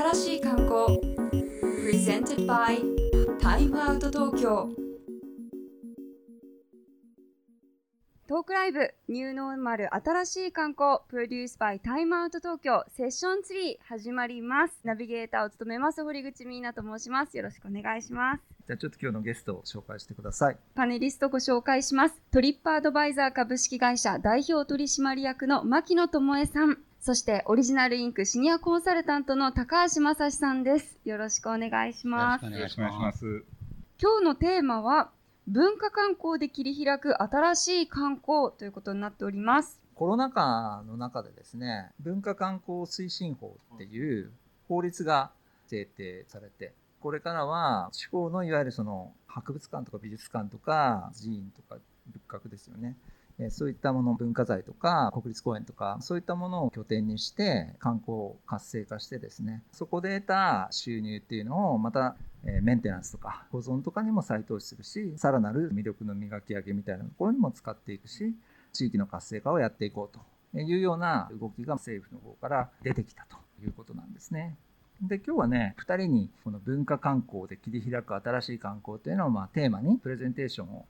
新しい観光。Presented by Time Out 東京トークライブニューノーマル新しい観光。プロデュースバイタイムアウト東京セッション3始まります。ナビゲーターを務めます堀口美奈と申します。よろしくお願いします。じゃあちょっと今日のゲストを紹介してください。パネリストご紹介します。トリップアドバイザー株式会社代表取締役の牧野智恵さんそしてオリジナルインクシニアコンサルタントの高橋正史さんですよろしくお願いしますよろしくお願いします。今日のテーマは文化観光で切り開く新しい観光ということになっておりますコロナ禍の中でですね、文化観光推進法っていう法律が制定されて、これからは地方のいわゆるその博物館とか美術館とか寺院とか仏閣ですよね。えそういったもの、文化財とか国立公園とか、そういったものを拠点にして観光を活性化してですね、そこで得た収入っていうのをまたえメンテナンスとか保存とかにも再投資するし、さらなる魅力の磨き上げみたいなところにも使っていくし、地域の活性化をやっていこうというような動きが政府の方から出てきたということなんですね。で、今日はね、2人にこの文化観光で切り開く新しい観光というのをまあテーマにプレゼンテーションを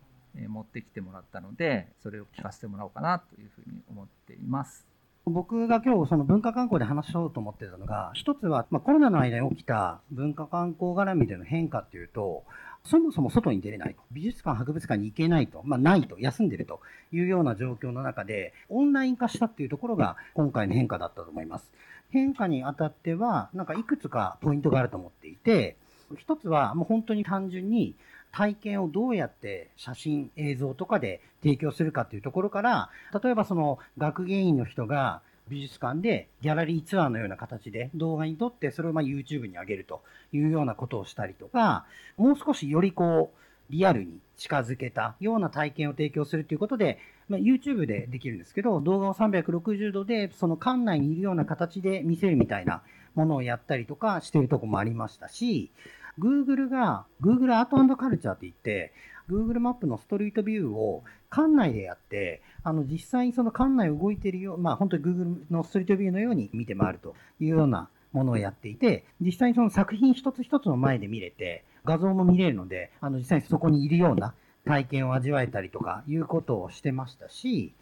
持ってきてもらったので、それを聞かせてもらおうかなというふうに思っています。僕が今日その文化観光で話しようと思ってたのが、一つは、ま、コロナの間に起きた文化観光絡みでの変化っていうと、そもそも外に出れないと。美術館、博物館に行けないと。まあ、ないと。休んでるというような状況の中で、オンライン化したっていうところが今回の変化だったと思います。変化にあたっては、なんかいくつかポイントがあると思っていて、一つはもう本当に単純に体験をどうやって写真、映像とかで提供するかっていうところから、例えばその学芸員の人が美術館でギャラリーツアーのような形で動画に撮ってそれをまあ YouTube に上げるというようなことをしたりとか、もう少しよりこうリアルに近づけたような体験を提供するということで、まあ、YouTube でできるんですけど、動画を360度でその館内にいるような形で見せるみたいなものをやったりとかしてるとこもありましたし、Google が Google アートカルチャーって言って、Google マップのストリートビューを館内でやって、あの実際にその館内動いているよう、まあ本当に Google のストリートビューのように見て回るというようなものをやっていて、実際にその作品一つ一つの前で見れて、画像も見れるので、あの実際にそこにいるような体験を味わえたりとかいうことをしてましたし、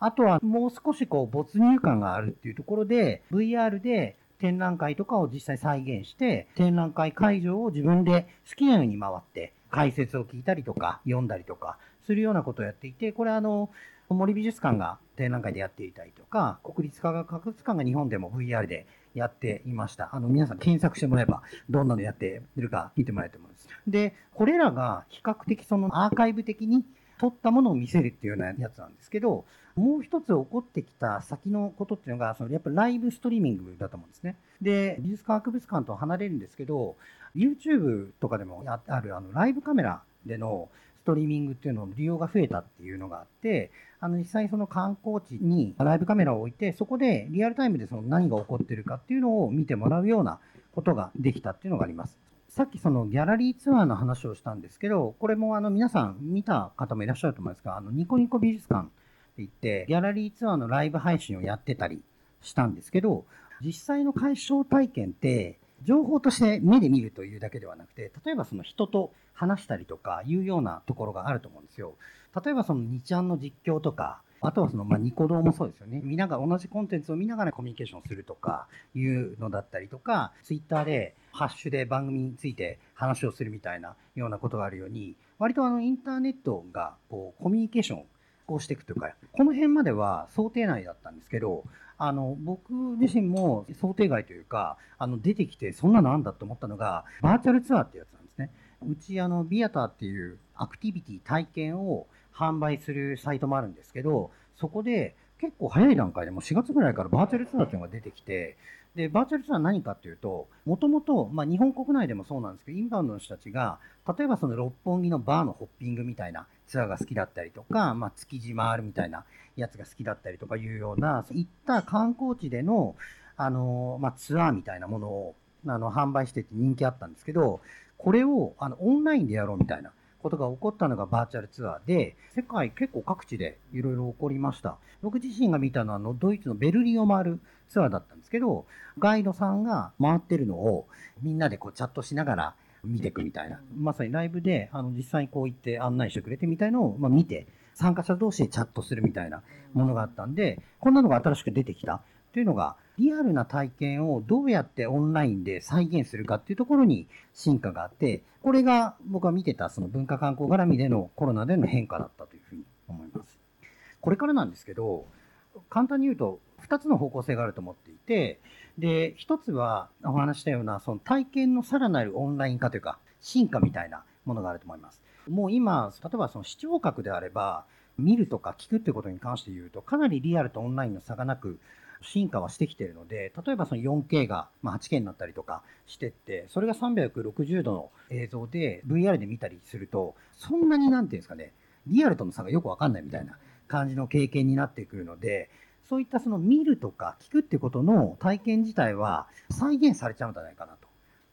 あとはもう少しこう没入感があるっていうところで、VR で展覧会とかを実際再現して、展覧会会場を自分で好きなように回って、解説を聞いたりとか、読んだりとか、するようなことをやっていて、これあの、森美術館が展覧会でやっていたりとか、国立科学博物館が日本でも VR でやっていました。あの、皆さん検索してもらえば、どんなのやってるか見てもらえると思います。で、これらが比較的そのアーカイブ的に撮ったものを見せるっていうようなやつなんですけど、もう一つ起こってきた先のことっていうのが、そのやっぱりライブストリーミングだと思うんですね。で、美術館博物館と離れるんですけど、YouTube とかでもあるあのライブカメラでのストリーミングっていうのの利用が増えたっていうのがあって、あの実際にその観光地にライブカメラを置いて、そこでリアルタイムでその何が起こってるかっていうのを見てもらうようなことができたっていうのがあります。さっきそのギャラリーツアーの話をしたんですけど、これもあの皆さん見た方もいらっしゃると思いますが、あのニコニコ美術館言って、ギャラリーツアーのライブ配信をやってたりしたんですけど、実際の鑑賞体験って、情報として目で見るというだけではなくて、例えばその人と話したりとかいうようなところがあると思うんですよ。例えばその2ちゃんの実況とか、あとはその、まあ、ニコ動もそうですよね。見ながら、同じコンテンツを見ながらコミュニケーションするとかいうのだったりとか、ツイッターでハッシュで番組について話をするみたいなようなことがあるように、割とあのインターネットがこうコミュニケーションをしていくというか、この辺までは想定内だったんですけど、あの、僕自身も想定外というか、あの、出てきてそんなのあんだと思ったのが、バーチャルツアーってやつなんですね。うち、あの、ビアターっていうアクティビティ体験を販売するサイトもあるんですけど、そこで結構早い段階でもう4月ぐらいからバーチャルツアーっていうのが出てきて、で、バーチャルツアー何かっていうと、もともと、日本国内でもそうなんですけど、インバウンドの人たちが、例えばその六本木のバーのホッピングみたいなツアーが好きだったりとか、まあ築地回るみたいなやつが好きだったりとかいうような、そういった観光地での、あの、まあツアーみたいなものを、あの、販売してて人気あったんですけど、これを、あの、オンラインでやろうみたいなことが起こったのがバーチャルツアーで、世界結構各地でいろいろ起こりました。僕自身が見たのはあのドイツのベルリンを回るツアーだったんですけど、ガイドさんが回ってるのをみんなでこうチャットしながら見ていくみたいな、まさにライブであの実際にこう行って案内してくれてみたいのを、ま、見て、参加者同士でチャットするみたいなものがあったんで、こんなのが新しく出てきたというのが、リアルな体験をどうやってオンラインで再現するかっていうところに進化があって、これが僕が見てたその文化観光絡みでのコロナでの変化だったというふうに思います。これからなんですけど、簡単に言うと2つの方向性があると思っていて、で、1つはお話したようなその体験のさらなるオンライン化というか進化みたいなものがあると思います。もう今、例えばその視聴覚であれば、見るとか聞くってことに関して言うと、かなりリアルとオンラインの差がなく、進化はしてきてるので、例えばその 4K が 8K になったりとかしてって、それが360度の映像で VR で見たりすると、そんなになんていうんですかね、リアルとの差がよくわかんないみたいな感じの経験になってくるので、そういったその見るとか聞くってことの体験自体は再現されちゃうんじゃないかなと。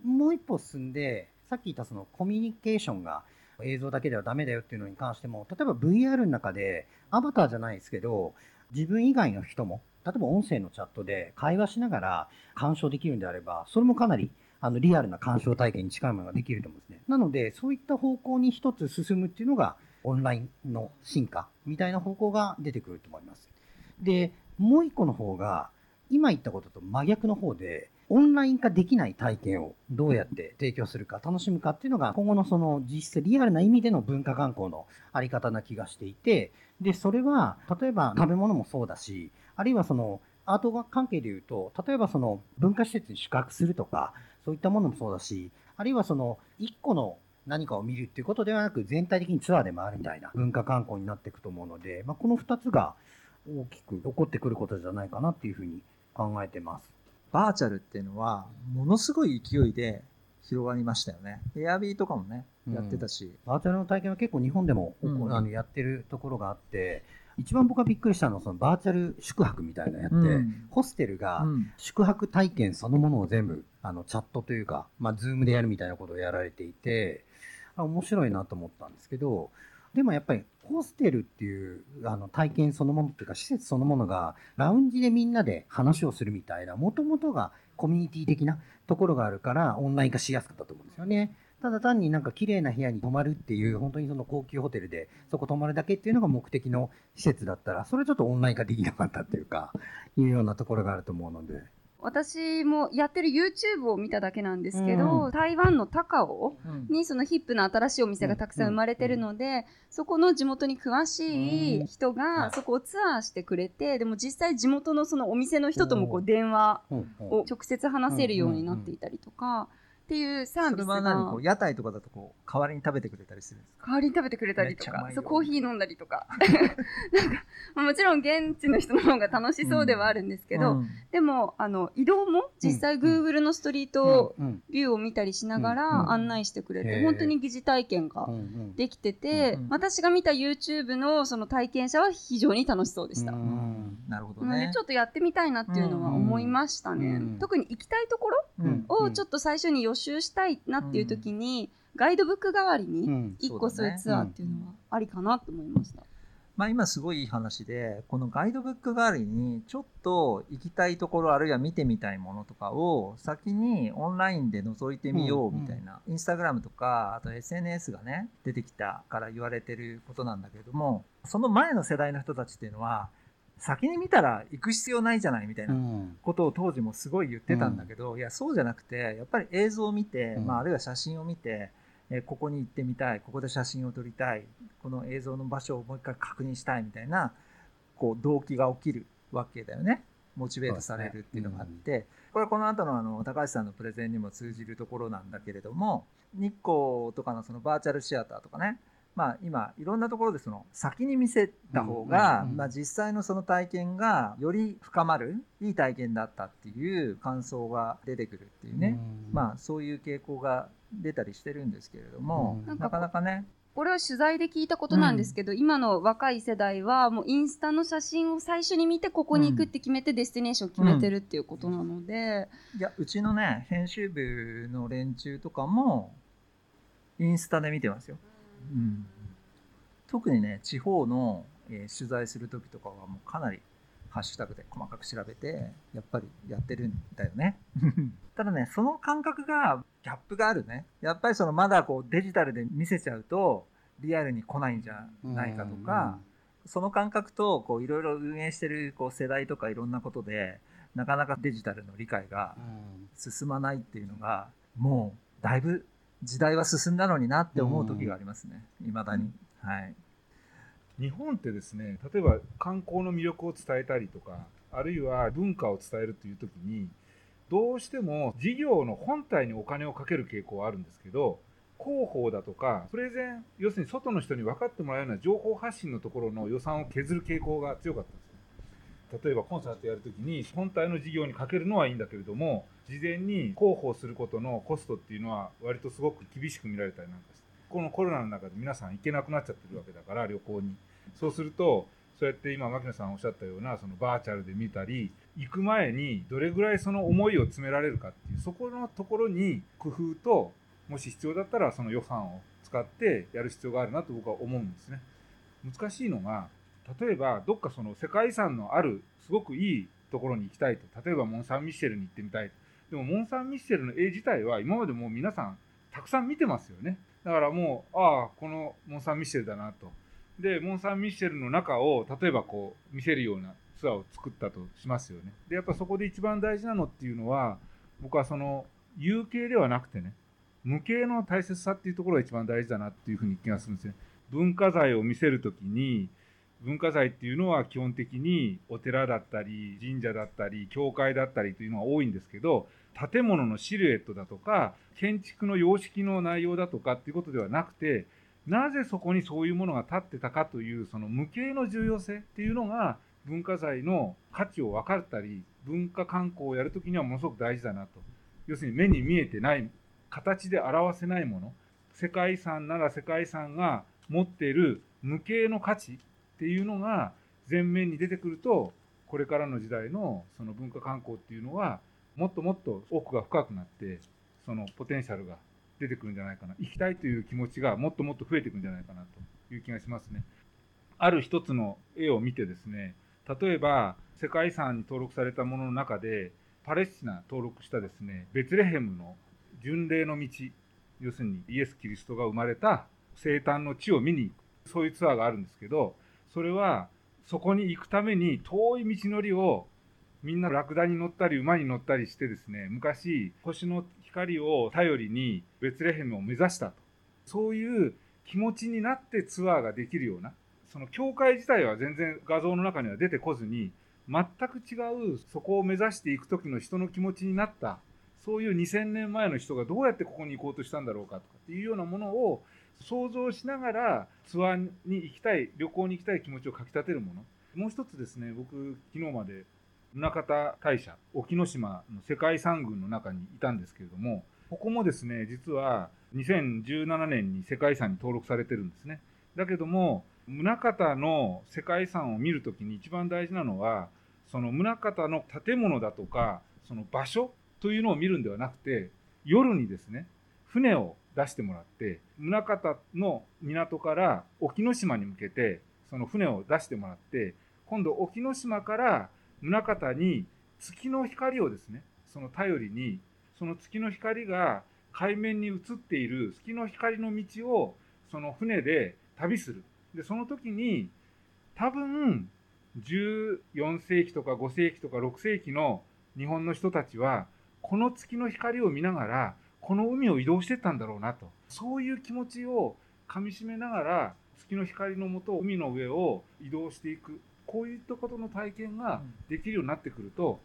もう一歩進んで、さっき言ったそのコミュニケーションが映像だけではダメだよっていうのに関しても、例えば VR の中でアバターじゃないですけど、自分以外の人も、例えば音声のチャットで会話しながら鑑賞できるんであれば、それもかなりあのリアルな鑑賞体験に近いものができると思うんですね。なので、そういった方向に一つ進むっていうのが、オンラインの進化みたいな方向が出てくると思います。で、もう一個の方が、今言ったことと真逆の方で、オンライン化できない体験をどうやって 提供するか、楽しむかっていうのが、今後のその実質リアルな意味での文化観光のあり方な気がしていて、で、それは、例えば食べ物もそうだし、あるいはその、アート関係で言うと、例えばその文化施設に宿泊するとか、そういったものもそうだし、あるいはその、一個の何かを見るっていうことではなく、全体的にツアーで回るみたいな文化観光になっていくと思うので、まあ、この二つが大きく起こってくることじゃないかなっていうふうに考えてます。バーチャルっていうのは、ものすごい勢いで広がりましたよね。エアビーとかもね、やってたし。バーチャルの体験は結構日本でも、うんあのやってるところがあって、一番僕がびっくりしたのはそのバーチャル宿泊みたいなのやって、うんホステルがうん宿泊体験そのものを全部あのチャットというか、まあ、ズームでやるみたいなことをやられていて、あ面白いなと思ったんですけど、でもやっぱりホステルっていうあの体験そのものっていうか施設そのものがラウンジでみんなで話をするみたいな、もともとがコミュニティ的なところがあるからオンライン化しやすかったと思うんですよね。ただ単になんか綺麗な部屋に泊まるっていう、本当にその高級ホテルでそこ泊まるだけっていうのが目的の施設だったら、それちょっとオンライン化できなかったっていうか、いうようなところがあると思うので。私もやってる YouTube を見ただけなんですけど、う台湾の高尾うん。にそのヒップな新しいお店がたくさん生まれてるので、そこの地元に詳しい人はい。がそこをツアーしてくれて、でも実際地元のそのお店の人ともこうう電話うんうんを直接話せるようになっていたりとか、っていうサーそれビスがは何こう屋台とかだとこう代わりに食べてくれたりするんですか？代わりに食べてくれたりとかそうコーヒー飲んだりとか。なんかまあもちろん現地の人の方が楽しそうではあるんですけど、うん。でもあの移動も実際うん。Google のストリートうん。ビューを見たりしながうん。ら案内してくれて、本当に疑似体験ができてて、うん私が見た YouTube のその体験者は非常に楽しそうでした。うん。なるほどね。ちょっとやってみたいなっていうのは思いましたね。うん。特に行きたいところうん。をちょっと最初に予習したいなっていう時に、ガイドブック代わりうにん。一個そういうツアーっていうのはありかなと思いました。まあ今すごいいい話で、このガイドブック代わりにちょっと行きたいところあるいは見てみたいものとかを先にオンラインで覗いてみようみたいな、インスタグラムとか、あと SNS がね、出てきたから言われてることなんだけれども、その前の世代の人たちっていうのは、先に見たら行く必要ないじゃないみたいなうん。ことを当時もすごい言ってたんだけど、いやそうじゃなくてやっぱり映像を見て、うん。まあ、あるいは写真を見て、えーここに行ってみたいここで写真を撮りたいこの映像の場所をもう一回確認したいみたいなこう動機が起きるわけだよね。モチベートされるっていうのがあって、これはこの後のあの高橋さんのプレゼンにも通じるところなんだけれども日光とかのそのバーチャルシアターとかねまあ、今いろんなところでその先に見せた方が、うんうんうんまあ、実際のその体験がより深まるいい体験だったっていう感想が出てくるっていうね、まあそういう傾向が出たりしてるんですけれども、うん。なかなかね。これは取材で聞いたことなんですけど、今の若い世代はもうインスタの写真を最初に見てここに行くって決めてデスティネーションを決めてるっていうことなので、いやうちのね編集部の連中とかもインスタで見てますようん、特にね地方の、えー取材する時とかはもうかなりハッシュタグで細かく調べてやっぱりやってるんだよね。ただねその感覚がギャップがあるね。やっぱりそのまだこうデジタルで見せちゃうとリアルに来ないんじゃないかとか、その感覚とこういろいろ運営してるこう世代とかいろんなことでなかなかデジタルの理解がうん。進まないっていうのがもうだいぶ時代は進んだのになって思う時がありますね。いまだに。はい。日本ってですね例えば観光の魅力を伝えたりとかあるいは文化を伝えるという時にどうしても事業の本体にお金をかける傾向はあるんですけど広報だとかプレゼン要するに外の人に分かってもらうような情報発信のところの予算を削る傾向が強かったんですね例えばコンサートやるときに本体の事業にかけるのはいいんだけれども事前に広報することのコストっていうのは割とすごく厳しく見られたりなんかしてこのコロナの中で皆さん行けなくなっちゃってるわけだから旅行にそうするとそうやって今牧野さんおっしゃったようなそのバーチャルで見たり行く前にどれぐらいその思いを詰められるかっていうそこのところに工夫ともし必要だったらその予算を使ってやる必要があるなと僕は思うんですね。難しいのが例えばどっかその世界遺産のあるすごくいいところに行きたいと。例えばモン・サン・ミッシェルに行ってみたいでもモン・サン・ミッシェルの絵自体は今までもう皆さんたくさん見てますよね。だからもうああこのモン・サン・ミッシェルだなと。でモン・サン・ミッシェルの中を例えばこう見せるようなツアーを作ったとしますよね。でやっぱそこで一番大事なのっていうのは僕はその有形ではなくてね無形の大切さっていうところが一番大事だなっていうふうに気がするんですね。文化財を見せるときに文化財っていうのは基本的にお寺だったり神社だったり教会だったりというのが多いんですけど建物のシルエットだとか建築の様式の内容だとかっていうことではなくてなぜそこにそういうものが立ってたかというその無形の重要性っていうのが文化財の価値を分かったり文化観光をやるときにはものすごく大事だなと。要するに目に見えてない形で表せないもの。世界遺産なら世界遺産が持っている無形の価値っていうのが前面に出てくるとこれからの時代のその文化観光っていうのはもっともっと奥が深くなってそのポテンシャルが出てくるんじゃないかな行きたいという気持ちがもっともっと増えていくんじゃないかなという気がしますね。ある一つの絵を見てですね例えば世界遺産に登録されたものの中でパレスチナ登録したですねベツレヘムの巡礼の道要するにイエス・キリストが生まれた生誕の地を見に行くそういうツアーがあるんですけどそれはそこに行くために遠い道のりをみんなラクダに乗ったり馬に乗ったりしてですね昔星の光を頼りにベツレヘムを目指したと。そういう気持ちになってツアーができるようなその教会自体は全然画像の中には出てこずに全く違うそこを目指していく時の人の気持ちになった。そういう2000年前の人がどうやってここに行こうとしたんだろうかとかっていうようなものを想像しながらツアーに行きたい旅行に行きたい気持ちをかきたてるもの。もう一つですね僕昨日まで宗像大社沖ノ島の世界遺産群の中にいたんですけれどもここもですね実は2017年に世界遺産に登録されてるんですね。だけども宗像の世界遺産を見るときに一番大事なのはその宗像の建物だとかその場所というのを見るんではなくて夜にですね船を出してもらって宗像の港から沖ノ島に向けてその船を出してもらって今度沖ノ島から宗像に月の光をですねその頼りにその月の光が海面に映っている月の光の道をその船で旅する。でその時に多分14世紀とか5世紀とか6世紀の日本の人たちはこの月の光を見ながらこの海を移動してったんだろうなと。そういう気持ちをかみしめながら月の光のもと海の上を移動していく。こういったことの体験ができるようになってくると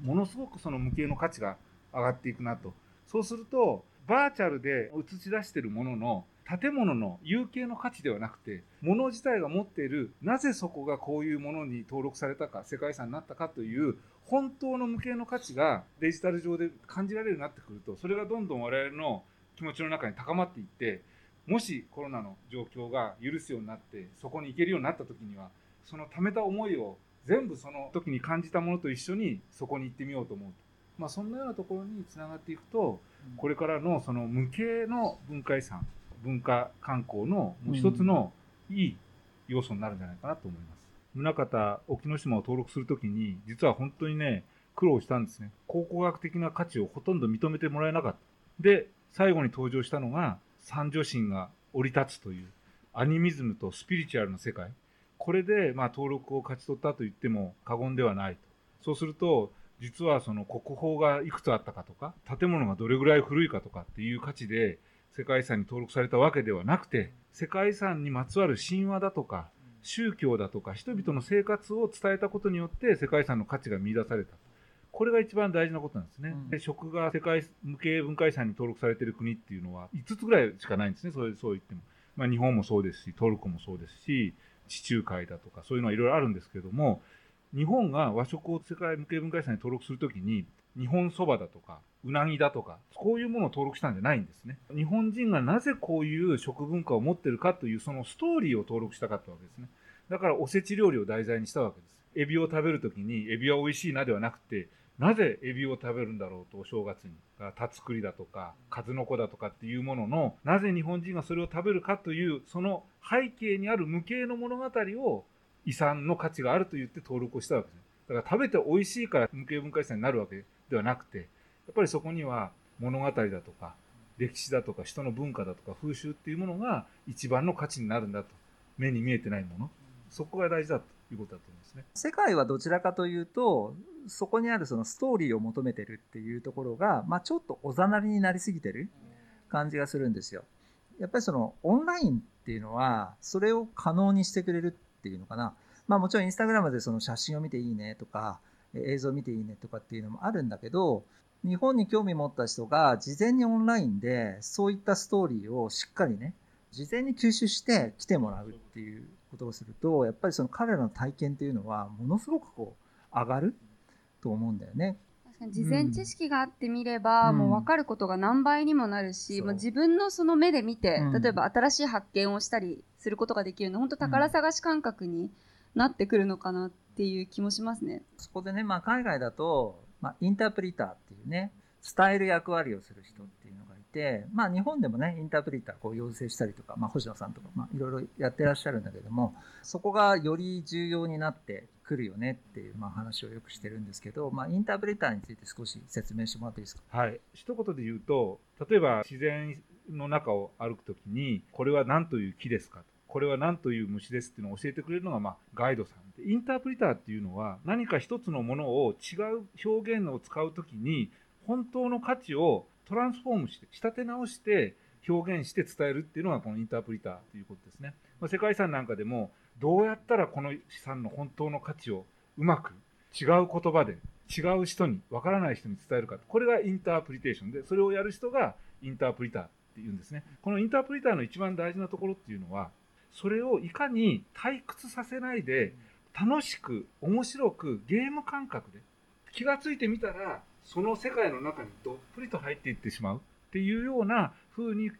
ものすごくその無形の価値が上がっていくなと。そうするとバーチャルで映し出しているものの建物の有形の価値ではなくて物自体が持っているなぜそこがこういうものに登録されたか世界遺産になったかという本当の無形の価値がデジタル上で感じられるようになってくるとそれがどんどん我々の気持ちの中に高まっていってもしコロナの状況が許すようになってそこに行けるようになった時にはその貯めた思いを全部その時に感じたものと一緒にそこに行ってみようと思うと、まあ、そんなようなところにつながっていくとこれからのその無形の文化遺産文化観光のもう一つのいい要素になるんじゃないかなと思います。宗像沖ノ島を登録するときに、実は本当にね、苦労したんですね。考古学的な価値をほとんど認めてもらえなかった。で、最後に登場したのが、三女神が降り立つという、アニミズムとスピリチュアルの世界。これで、まあ、登録を勝ち取ったと言っても過言ではないと。そうすると、実はその国宝がいくつあったかとか、建物がどれぐらい古いかとかっていう価値で世界遺産に登録されたわけではなくて、世界遺産にまつわる神話だとか、宗教だとか、人々の生活を伝えたことによって世界遺産の価値が見出された。これが一番大事なことなんですね。うんで食が世界無形文化遺産に登録されている国っていうのは5つぐらいしかないんですね。そうそう言っても。まあ日本もそうですし、トルコもそうですし、地中海だとかそういうのはいろいろあるんですけども、日本が和食を世界無形文化遺産に登録するときに、日本そばだとか、うなぎだとか、こういうものを登録したんじゃないんですね。日本人がなぜこういう食文化を持ってるかというそのストーリーを登録したかったわけですね。だからおせち料理を題材にしたわけです。エビを食べるときに、エビは美味しいなではなくて、なぜエビを食べるんだろうと、お正月に。タツクリだとか、数の子だとかっていうものの、なぜ日本人がそれを食べるかという、その背景にある無形の物語を遺産の価値があると言って登録をしたわけです。だから食べて美味しいから無形文化遺産になるわけではなくて、っぱりそこには物語だとか、歴史だとか、人の文化だとか、風習っていうものが一番の価値になるんだと。目に見えてないもの。そこが大事だということだと思うんですね。世界はどちらかというと、そこにあるそのストーリーを求めてるっていうところが、まあちょっとおざなりになりすぎてる感じがするんですよ。やっぱりそのオンラインっていうのは、それを可能にしてくれるっていうのかな。まあもちろんインスタグラムでその写真を見ていいねとか、映像を見ていいねとかっていうのもあるんだけど、日本に興味持った人が事前にオンラインでそういったストーリーをしっかりね、事前に吸収して来てもらうっていうことをすると、やっぱりその彼らの体験っていうのはものすごくこう上がると思うんだよね。事前知識があってみれば、うんもう分かることが何倍にもなるし、そうもう自分のその目で見て、うん例えば新しい発見をしたりすることができるの本当宝探し感覚になってくるのかなっていう気もしますね。そこでね、まあ、海外だと、まあ、インタープリターっていうね、伝える役割をする人っていうのがいて、まあ、日本でもね、インタープリターこう養成したりとか、まあ、星野さんとか、まあ、いろいろやってらっしゃるんだけども、そこがより重要になってくるよねっていう、まあ、話をよくしてるんですけど、まあ、インタープリターについて少し説明してもらっていいですか？はい。一言で言うと、例えば自然の中を歩くときに、これは何という木ですかこれは何という虫ですっていうのを教えてくれるのが、まあ、ガイドさんで。インタープリターっていうのは、何か一つのものを違う表現を使うときに、本当の価値をトランスフォームして、仕立て直して表現して伝えるっていうのがこのインタープリターということですね。まあ、世界遺産なんかでも、どうやったらこの資産の本当の価値をうまく違う言葉で違う人に、わからない人に伝えるか。これがインタープリテーションで、それをやる人がインタープリターっていうんですね。このインタープリターの一番大事なところっていうのは、それをいかに退屈させないで、楽しく、面白く、ゲーム感覚で、気がついてみたら、その世界の中にどっぷりと入っていってしまうっていうような風に、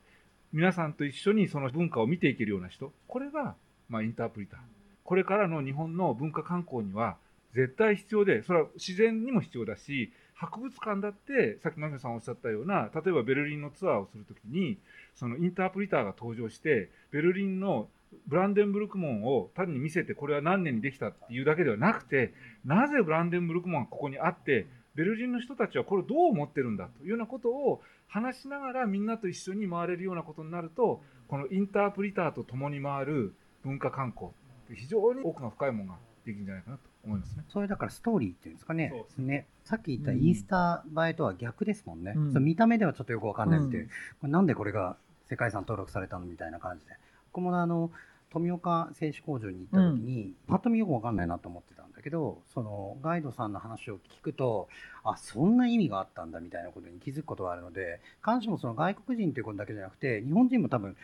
皆さんと一緒にその文化を見ていけるような人。これが、まあ、インタープリター。これからの日本の文化観光には、絶対必要で、それは自然にも必要だし、博物館だって、さっきマミさんおっしゃったような、例えばベルリンのツアーをするときに、そのインタープリターが登場して、ベルリンのブランデンブルク門を単に見せて、これは何年にできたっていうだけではなくて、なぜブランデンブルク門がここにあって、ベルリンの人たちはこれをどう思ってるんだというようなことを話しながらみんなと一緒に回れるようなことになると、このインタープリターと共に回る文化観光、非常に奥が深いものができるんじゃないかなと思いますね。それだからストーリーっていうんですかね。そうですね。さっき言ったインスタ映えとは逆ですもんね。うんその見た目ではちょっとよくわかんないってうんこれなんでこれが世界遺産登録されたのみたいな感じで。僕もあの、富岡製紙工場に行った時に、パッと見よくわかんないなと思ってたんだけど、そのガイドさんの話を聞くと、あ、そんな意味があったんだみたいなことに気づくことがあるので、必ずしもその外国人ということだけじゃなくて、日本人も多分、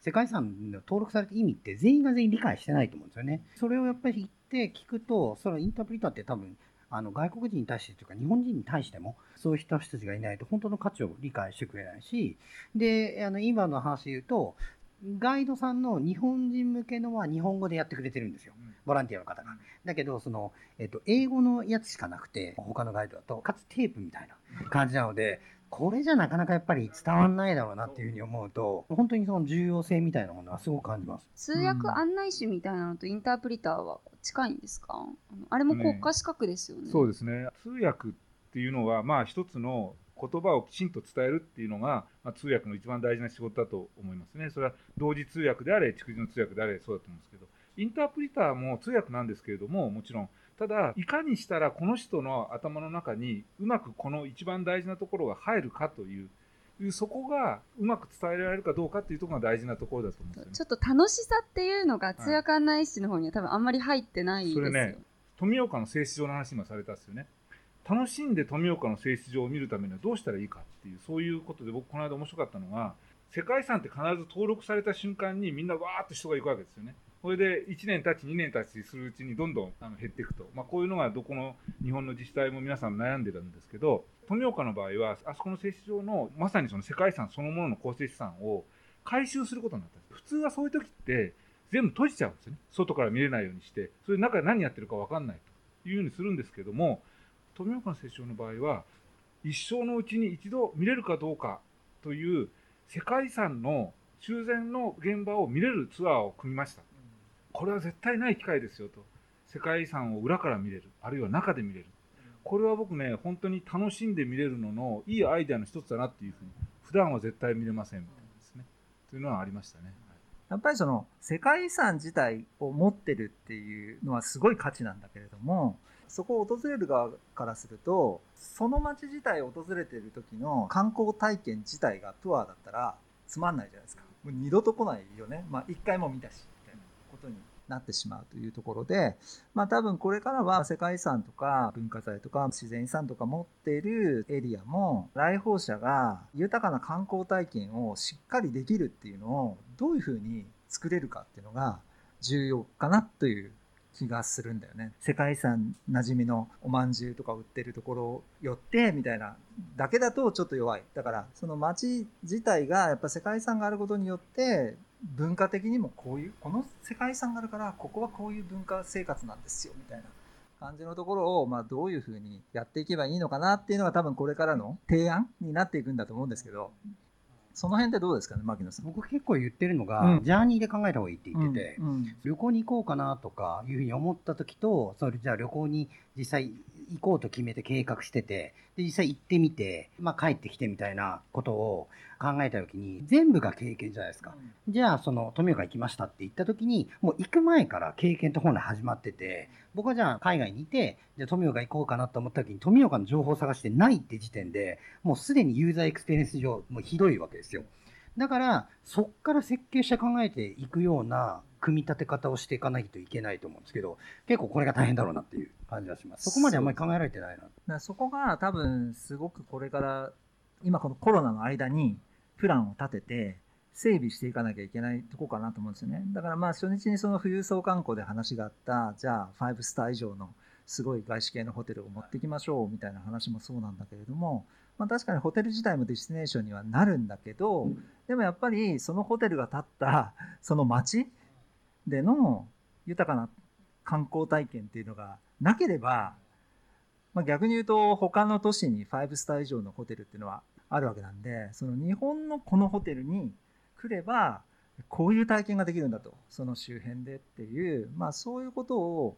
世界遺産の登録された意味って全員が全員理解してないと思うんですよね。それをやっぱり言って聞くと、そのインタープリターって多分、あの外国人に対してというか日本人に対してもそういう人たちがいないと本当の価値を理解してくれないしであの今の話で言うとガイドさんの日本人向けのは日本語でやってくれてるんですよボランティアの方が。だけどその、えっと、英語のやつしかなくて他のガイドだとかつテープみたいな感じなのでこれじゃなかなかやっぱり伝わんないだろうなっていうふうに思うと、本当にその重要性みたいなものはすごく感じます。通訳案内士みたいなのとインタープリターは近いんですか？あれも国家資格ですよね。そうですね。通訳っていうのは、まあ一つの言葉をきちんと伝えるっていうのが、まあ、通訳の一番大事な仕事だと思いますね。それは同時通訳であれ、逐次の通訳であれ、そうだと思うんですけど、インタープリターも通訳なんですけれども、もちろん、ただ、いかにしたらこの人の頭の中にうまくこの一番大事なところが入るかという、そこがうまく伝えられるかどうかっていうところが大事なところだと思うんですよね。ちょっと楽しさっていうのが通訳案内士の方には多分あんまり入ってないですよ。それね、富岡の静止画の話今されたんですよね。楽しんで富岡の静止画を見るためにはどうしたらいいかっていう、そういうことで僕この間面白かったのが、世界遺産って必ず登録された瞬間にみんなわーっと人が行くわけですよね。これで1年経ち、2年経ちするうちにどんどんあの減っていくと。まあ、こういうのがどこの日本の自治体も皆さん悩んでるんですけど、富岡の場合は、あそこの静止場のまさにその世界遺産そのものの構成資産を回収することになったんです普通はそういう時って全部閉じちゃうんですよね。外から見れないようにして、それで中で何やってるかわかんないというようにするんですけども、富岡の聖書の場合は、一生のうちに一度見れるかどうかという世界遺産の修繕の現場を見れるツアーを組みました。これは絶対ない機会ですよと。世界遺産を裏から見れる。あるいは中で見れる。これは僕ね、本当に楽しんで見れるののいいアイデアの一つだなっていうふうに、普段は絶対見れませんみたいなですね。というのはありましたね。やっぱりその世界遺産自体を持ってるっていうのはすごい価値なんだけれども、そこを訪れる側からすると、その街自体を訪れてる時の観光体験自体がツアーだったらつまんないじゃないですか。もう二度と来ないよね。まあ一回も見たし、みたいなことになってしまうというところで、まあ多分これからは世界遺産とか文化財とか自然遺産とか持っているエリアも来訪者が豊かな観光体験をしっかりできるっていうのをどういうふうに作れるかっていうのが重要かなという気がするんだよね。世界遺産馴染みのおまんじゅうとか売ってるところを寄ってみたいなだけだとちょっと弱い。だからその街自体がやっぱ世界遺産があることによって文化的にもこういう、この世界遺産があるからここはこういう文化生活なんですよみたいな感じのところをまあどういうふうにやっていけばいいのかなっていうのが多分これからの提案になっていくんだと思うんですけど、その辺ってどうですかね、牧野さん。僕結構言ってるのが、うんジャーニーで考えた方がいいって言ってて、うんうん旅行に行こうかなとかいうふうに思った時と、それじゃあ旅行に実際行こうと決めて計画してて、で実際行ってみて、まあ帰ってきてみたいなことを考えた時に、全部が経験じゃないですか。じゃあその富岡行きましたって言った時に、もう行く前から経験って本来始まってて、僕はじゃあ海外にいて、じゃあ富岡行こうかなと思った時に富岡の情報を探してないって時点で、もうすでにユーザーエクスペリエンス上、もうひどいわけですよ。だから、そっから設計して考えていくような組み立て方をしていかないといけないと思うんですけど、結構これが大変だろうなっていう感じがします。そこまであんまり考えられてないな。そこが多分すごくこれから今このコロナの間にプランを立てて整備していかなきゃいけないとこかなと思うんですよね。だからまあ初日にその富裕層観光で話があったじゃあ5スター以上のすごい外資系のホテルを持ってきましょうみたいな話もそうなんだけれども、まあ、確かにホテル自体もディスティネーションにはなるんだけど、でもやっぱりそのホテルが建ったその街での豊かな観光体験っていうのがなければ、まあ、逆に言うと他の都市に5スター以上のホテルっていうのはあるわけなんでその日本のこのホテルに来ればこういう体験ができるんだと。その周辺でっていう、まあ、そういうことを、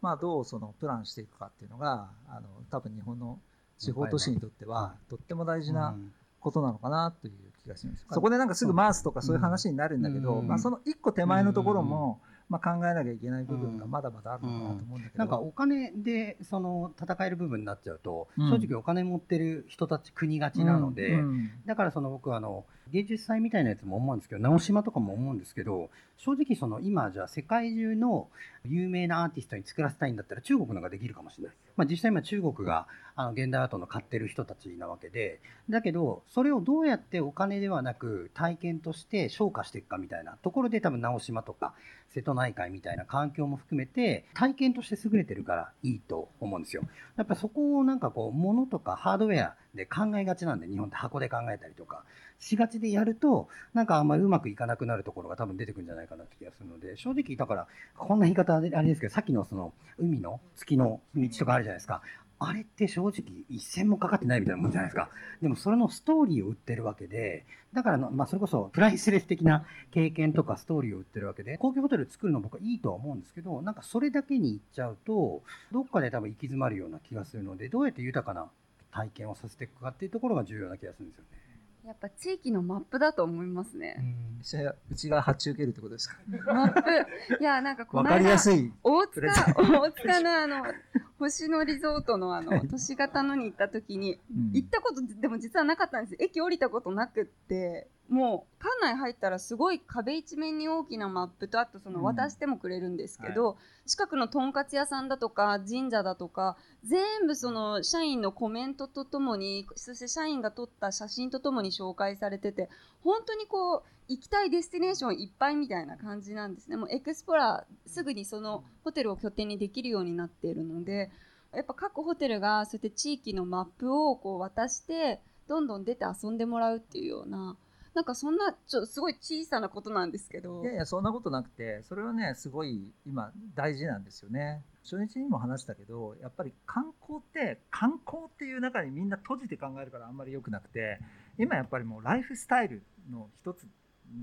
まあ、どうそのプランしていくかっていうのがあの多分日本の地方都市にとってはとっても大事なうんことなのかなという気がします。そこでなんかすぐ回すとかそういう話になるんだけど、うんまあ、その一個手前のところも、まあ、考えなきゃいけない部分がまだまだあるのかなと思うんだけど。なんかお金でその戦える部分になっちゃうと、うん。正直お金持ってる人たち国がちなので、うん。だからその僕はあの芸術祭みたいなやつも思うんですけど直島とかも思うんですけど正直その今じゃあ世界中の有名なアーティストに作らせたいんだったら中国のができるかもしれない、まあ、実際今中国があの現代アートの買ってる人たちなわけでだけどそれをどうやってお金ではなく体験として昇華していくかみたいなところで多分直島とか瀬戸内海みたいな環境も含めて体験として優れてるからいいと思うんですよ。やっぱそこをなんかこう物とかハードウェアで考えがちなんで日本って箱で考えたりとかしがちでやるとなんかあんまりうまくいかなくなるところが多分出てくるんじゃないかなって気がするので正直だからこんな言い方であれですけどさっきのその海の月の道とかあるじゃないですかあれって正直一銭もかかってないみたいなもんじゃないですか。でもそれのストーリーを売ってるわけで、だからの、まあそれこそプライスレス的な経験とかストーリーを売ってるわけで、高級ホテル作るの僕はいいとは思うんですけど、なんかそれだけに行っちゃうと、どっかで多分行き詰まるような気がするので、どうやって豊かな体験をさせていくかっていうところが重要な気がするんですよね。やっぱ地域のマップだと思いますね。それはうちが発注受けるってことですか？マップ。いや、なんかこわかりの間やすい。大塚大塚のあの、星野リゾートのあの、都市型のに行った時に、うん。行ったことでも実はなかったんです駅降りたことなくってもう館内入ったらすごい壁一面に大きなマップとあとそのうん。渡してもくれるんですけど、近くのとんかつ屋さんだとか神社だとか全部その社員のコメントとともにそして社員が撮った写真とともに紹介されてて本当にこう行きたいデスティネーションいっぱいみたいな感じなんですね。もう explore すぐにそのホテルを拠点にできるようになっているのでやっぱ各ホテルがそうやって地域のマップをこう渡してどんどん出て遊んでもらうっていうようななんかそんなちょすごい小さなことなんですけどいやいや、そんなことなくて、それはね、すごい今大事なんですよね。初日にも話したけど、やっぱり観光って、観光っていう中にみんな閉じて考えるからあんまり良くなくて、今やっぱりもうライフスタイルの一つ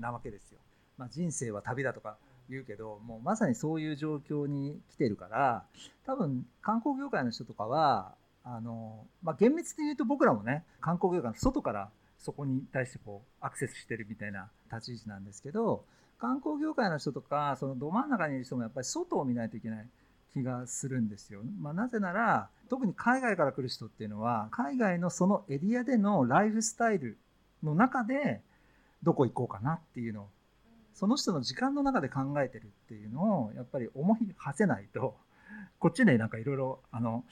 なわけですよ。まあ、人生は旅だとか言うけど、もうまさにそういう状況に来てるから、多分観光業界の人とかは、あの、まあ、厳密に言うと僕らもね、観光業界の外からそこに対してこうアクセスしてるみたいな立ち位置なんですけど、観光業界の人とか、そのど真ん中にいる人もやっぱり外を見ないといけない気がするんですよ。まあ、なぜなら、特に海外から来る人っていうのは、海外のそのエリアでのライフスタイルの中で、どこ行こうかなっていうのを、その人の時間の中で考えてるっていうのを、やっぱり思い馳せないと、こっちでなんかいろいろ、あの、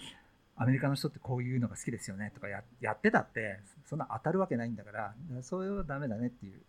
アメリカの人ってこういうのが好きですよねとかややってたって、そんな当たるわけないんだから、それはダメだねっていう。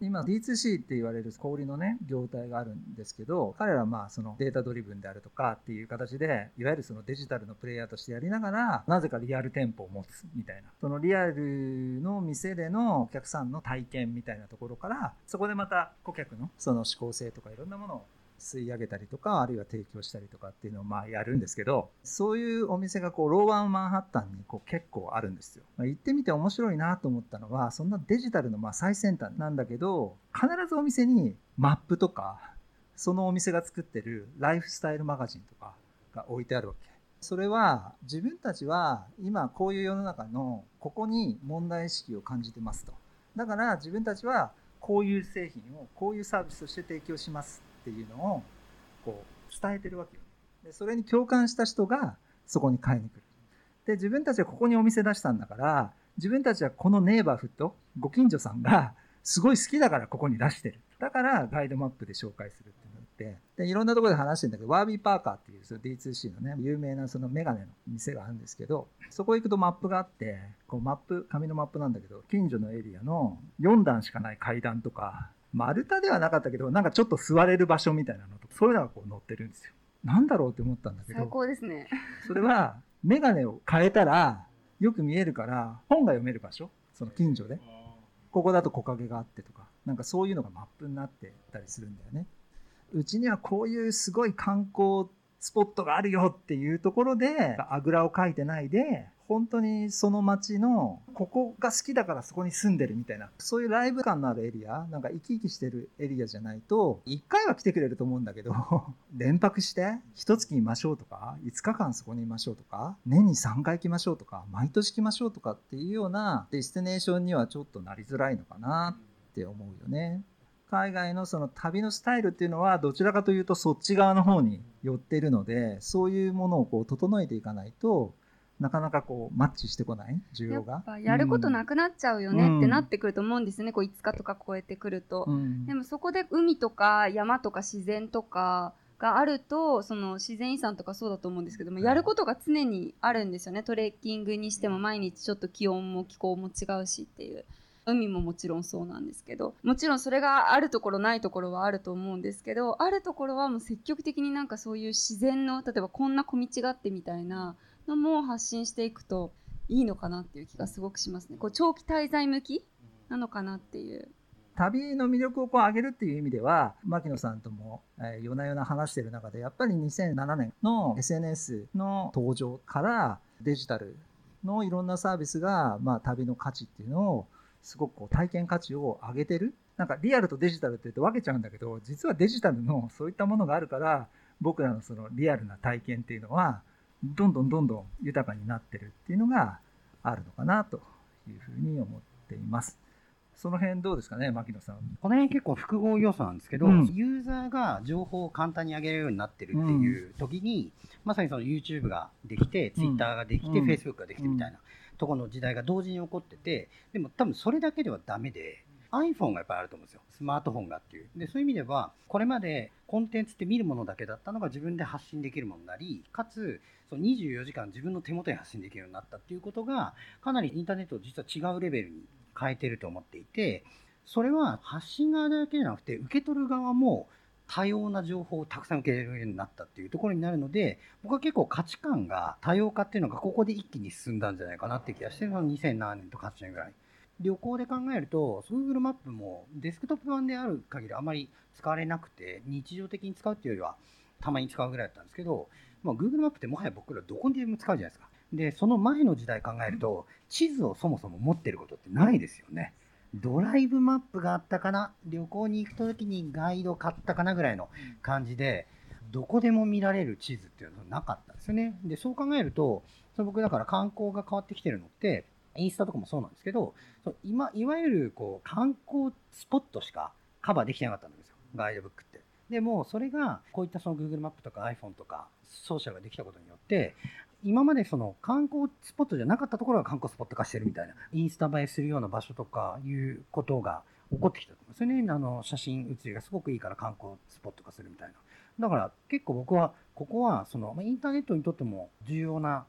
今 D2C って言われる小売のね業態があるんですけど彼らはまあそのデータドリブンであるとかっていう形でいわゆるそのデジタルのプレイヤーとしてやりながらなぜかリアル店舗を持つみたいな。そのリアルの店でのお客さんの体験みたいなところからそこでまた顧客のその思考性とかいろんなものを吸い上げたりとかあるいは提供したりとかっていうのをまあやるんですけどそういうお店がこうローワンマンハッタンにこう結構あるんですよ、まあ、行ってみて面白いなと思ったのはそんなデジタルのま最先端なんだけど必ずお店にマップとかそのお店が作ってるライフスタイルマガジンとかが置いてあるわけ。それは自分たちは今こういう世の中のここに問題意識を感じてますと。だから自分たちはこういう製品をこういうサービスとして提供します。っていうのをこう伝えてるわけよ。でそれに共感した人がそこに買いに来る。で自分たちはここにお店出したんだから自分たちはこのネイバーフットご近所さんがすごい好きだからここに出してる。だからガイドマップで紹介するっていうのって。でいろんなところで話してんだけどワービー・パーカーっていうその D2C のね有名なそのメガネの店があるんですけどそこ行くとマップがあってこうマップ紙のマップなんだけど近所のエリアの4段しかない階段とか丸太ではなかったけどなんかちょっと座れる場所みたいなのとかそういうのがこう載ってるんですよ。なんだろうって思ったんだけ最ど高ですね。それはメガネを変えたらよく見えるから本が読める場所その近所で。ここだと木陰があってとかなんかそういうのがマップになってたりするんだよね。うちにはこういうすごい観光スポットがあるよっていうところであぐらをかいてないで本当にその街のここが好きだからそこに住んでるみたいなそういうライブ感のあるエリアなんか生き生きしてるエリアじゃないと1回は来てくれると思うんだけど 連泊して1月いましょうとか5日間そこにいましょうとか年に3回来ましょうとか毎年来ましょうとかっていうようなディスティネーションにはちょっとなりづらいのかなって思うよね。海外のその旅のスタイルっていうのはどちらかというとそっち側の方に寄ってるのでそういうものをこう整えていかないとなかなかこうマッチしてこない？需要が。やっぱやることなくなっちゃうよねってなってくると思うんですね、こう5日とか超えてくると。うん。でもそこで海とか山とか自然とかがあるとその自然遺産とかそうだと思うんですけどもやることが常にあるんですよね。トレッキングにしても毎日ちょっと気温も気候も違うしっていう。海ももちろんそうなんですけど。もちろんそれがあるところないところはあると思うんですけどあるところはもう積極的になんかそういう自然の例えばこんな小道があってみたいなのも発信していくといいのかなっていう気がすごくしますね。こう長期滞在向きなのかなっていう。旅の魅力をこう上げるっていう意味では牧野さんとも、えー、夜な夜な話してる中でやっぱり2007年の SNS の登場からデジタルのいろんなサービスが、まあ、旅の価値っていうのをすごくこう体験価値を上げてる。なんかリアルとデジタルって言うと分けちゃうんだけど実はデジタルのそういったものがあるから僕らのそのリアルな体験っていうのはどんどんどんどん豊かになってるっていうのがあるのかなというふうに思っています。その辺どうですかね、牧野さん。この辺結構複合要素なんですけど、うん、ユーザーが情報を簡単に上げるようになってるっていう時に、うん、まさにその YouTube ができて、Twitter ができて、うん、Facebook ができてみたいなところの時代が同時に起こってて、でも多分それだけではダメで、iPhone がやっぱりあると思うんですよ。スマートフォンがっていう。で、そういう意味では、これまでコンテンツって見るものだけだったのが自分で発信できるものになり、かつ、その24時間自分の手元に発信できるようになったっていうことが、かなりインターネットを実は違うレベルに変えてると思っていて、それは発信側だけじゃなくて、受け取る側も多様な情報をたくさん受け入れるようになったっていうところになるので、僕は結構価値観が多様化っていうのがここで一気に進んだんじゃないかなって気がしてるの2007年とか8年ぐらい。旅行で考えると、Google マップもデスクトップ版である限りあまり使われなくて、日常的に使うっていうよりは、たまに使うぐらいだったんですけど、まあ、Google マップってもはや僕らどこにでも使うじゃないですか。で、その前の時代考えると、地図をそもそも持ってることってないですよね。ドライブマップがあったかな、旅行に行く時にガイド買ったかなぐらいの感じで、どこでも見られる地図っていうのはなかったんですよね。で、そう考えると、そ僕だから観光が変わってきてるのって、インスタとかもそうなんですけど、今、いわゆるこう観光スポットしかカバーできてなかったんですよ。ガイドブックって。でも、それが、こういったその Google マップとか iPhone とか、ソーシャルができたことによって、今までその観光スポットじゃなかったところが観光スポット化してるみたいな、インスタ映えするような場所とかいうことが起こってきたと思うんですよね。あの、写真写りがすごくいいから観光スポット化するみたいな。だから結構僕は、ここは、その、インターネットにとっても重要な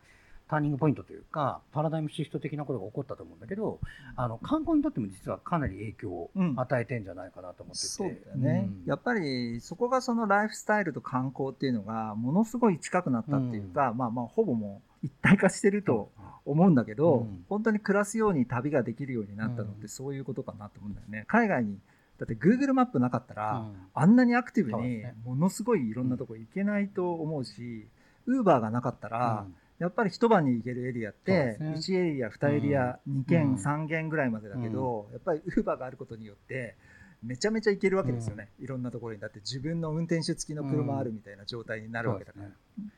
ターニングポイントというか、パラダイムシフト的なことが起こったと思うんだけど、あの観光にとっても実はかなり影響を与えてんじゃないかなと思ってて、うん、そうだよね、うん、やっぱりそこがそのライフスタイルと観光っていうのがものすごい近くなったっていうか、うん、まあまあほぼもう一体化してると思うんだけど、本当に暮らすように旅ができるようになったのってそういうことかなと思うんだよね。海外にだって Google マップなかったら、あんなにアクティブにものすごいいろんなとこ行けないと思うし、Uber がなかったら、やっぱり一晩に行けるエリアって、ね、1エリア、2エリア、うん、2軒、うん、3軒ぐらいまでだけど、うん、やっぱりウーバーがあることによって、めちゃめちゃ行けるわけですよね、いろんなところに。だって自分の運転手付きの車あるみたいな状態になるわけだから。ね、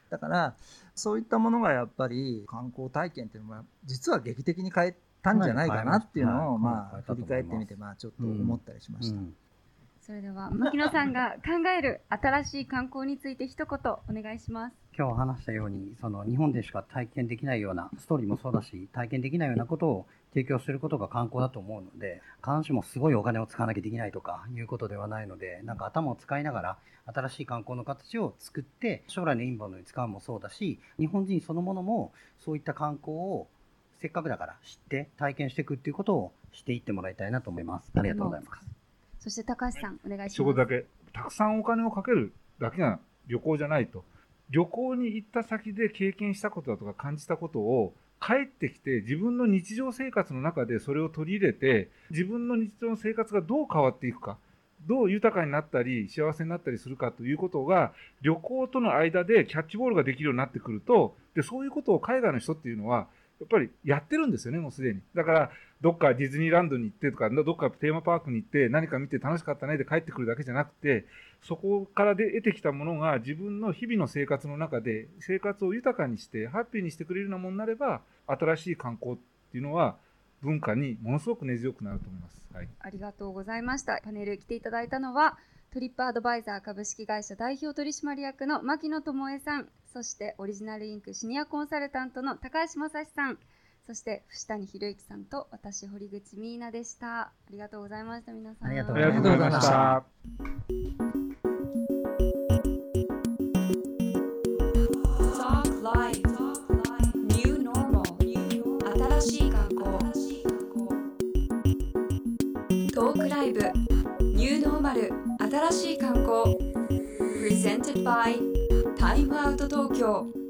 だから、そういったものがやっぱり観光体験っていうのは、実は劇的に変えたんじゃないかなっていうのを、まあ、振り返ってみて、まあ、ちょっと思ったりしました。それでは牧野さんが考える新しい観光について一言お願いします今日話したようにその日本でしか体験できないようなストーリーもそうだし体験できないようなことを提供することが観光だと思うので必ずしもすごいお金を使わなきゃできないとかいうことではないのでなんか頭を使いながら新しい観光の形を作って将来のインバウンドに使うもそうだし日本人そのものもそういった観光をせっかくだから知って体験していくっていうことをしていってもらいたいなと思います。ありがとうございます。そして高橋さん、お願いします。そこだけ、たくさんお金をかけるだけが旅行じゃないと。旅行に行った先で経験したことだとか感じたことを帰ってきて自分の日常生活の中でそれを取り入れて自分の日常の生活がどう変わっていくかどう豊かになったり幸せになったりするかということが旅行との間でキャッチボールができるようになってくるとでそういうことを海外の人っていうのはやっぱりやってるんですよねもうすでにだからどっかディズニーランドに行ってとか、どっかテーマパークに行って何か見て楽しかったねで帰ってくるだけじゃなくて、そこからで得てきたものが自分の日々の生活の中で生活を豊かにしてハッピーにしてくれるようなものになれば、新しい観光っていうのは文化にものすごく根強くなると思います。はい、ありがとうございました。パネル来ていただいたのは、トリップアドバイザー株式会社代表取締役の牧野智恵さん、そしてオリジナルインクシニアコンサルタントの高橋正史さん、そして伏谷博之さんと私堀口美奈でした。ありがとうございました皆さん。ありがとうございました。トークライブニューノーマル新しい観光。Presented by イムアウト東京。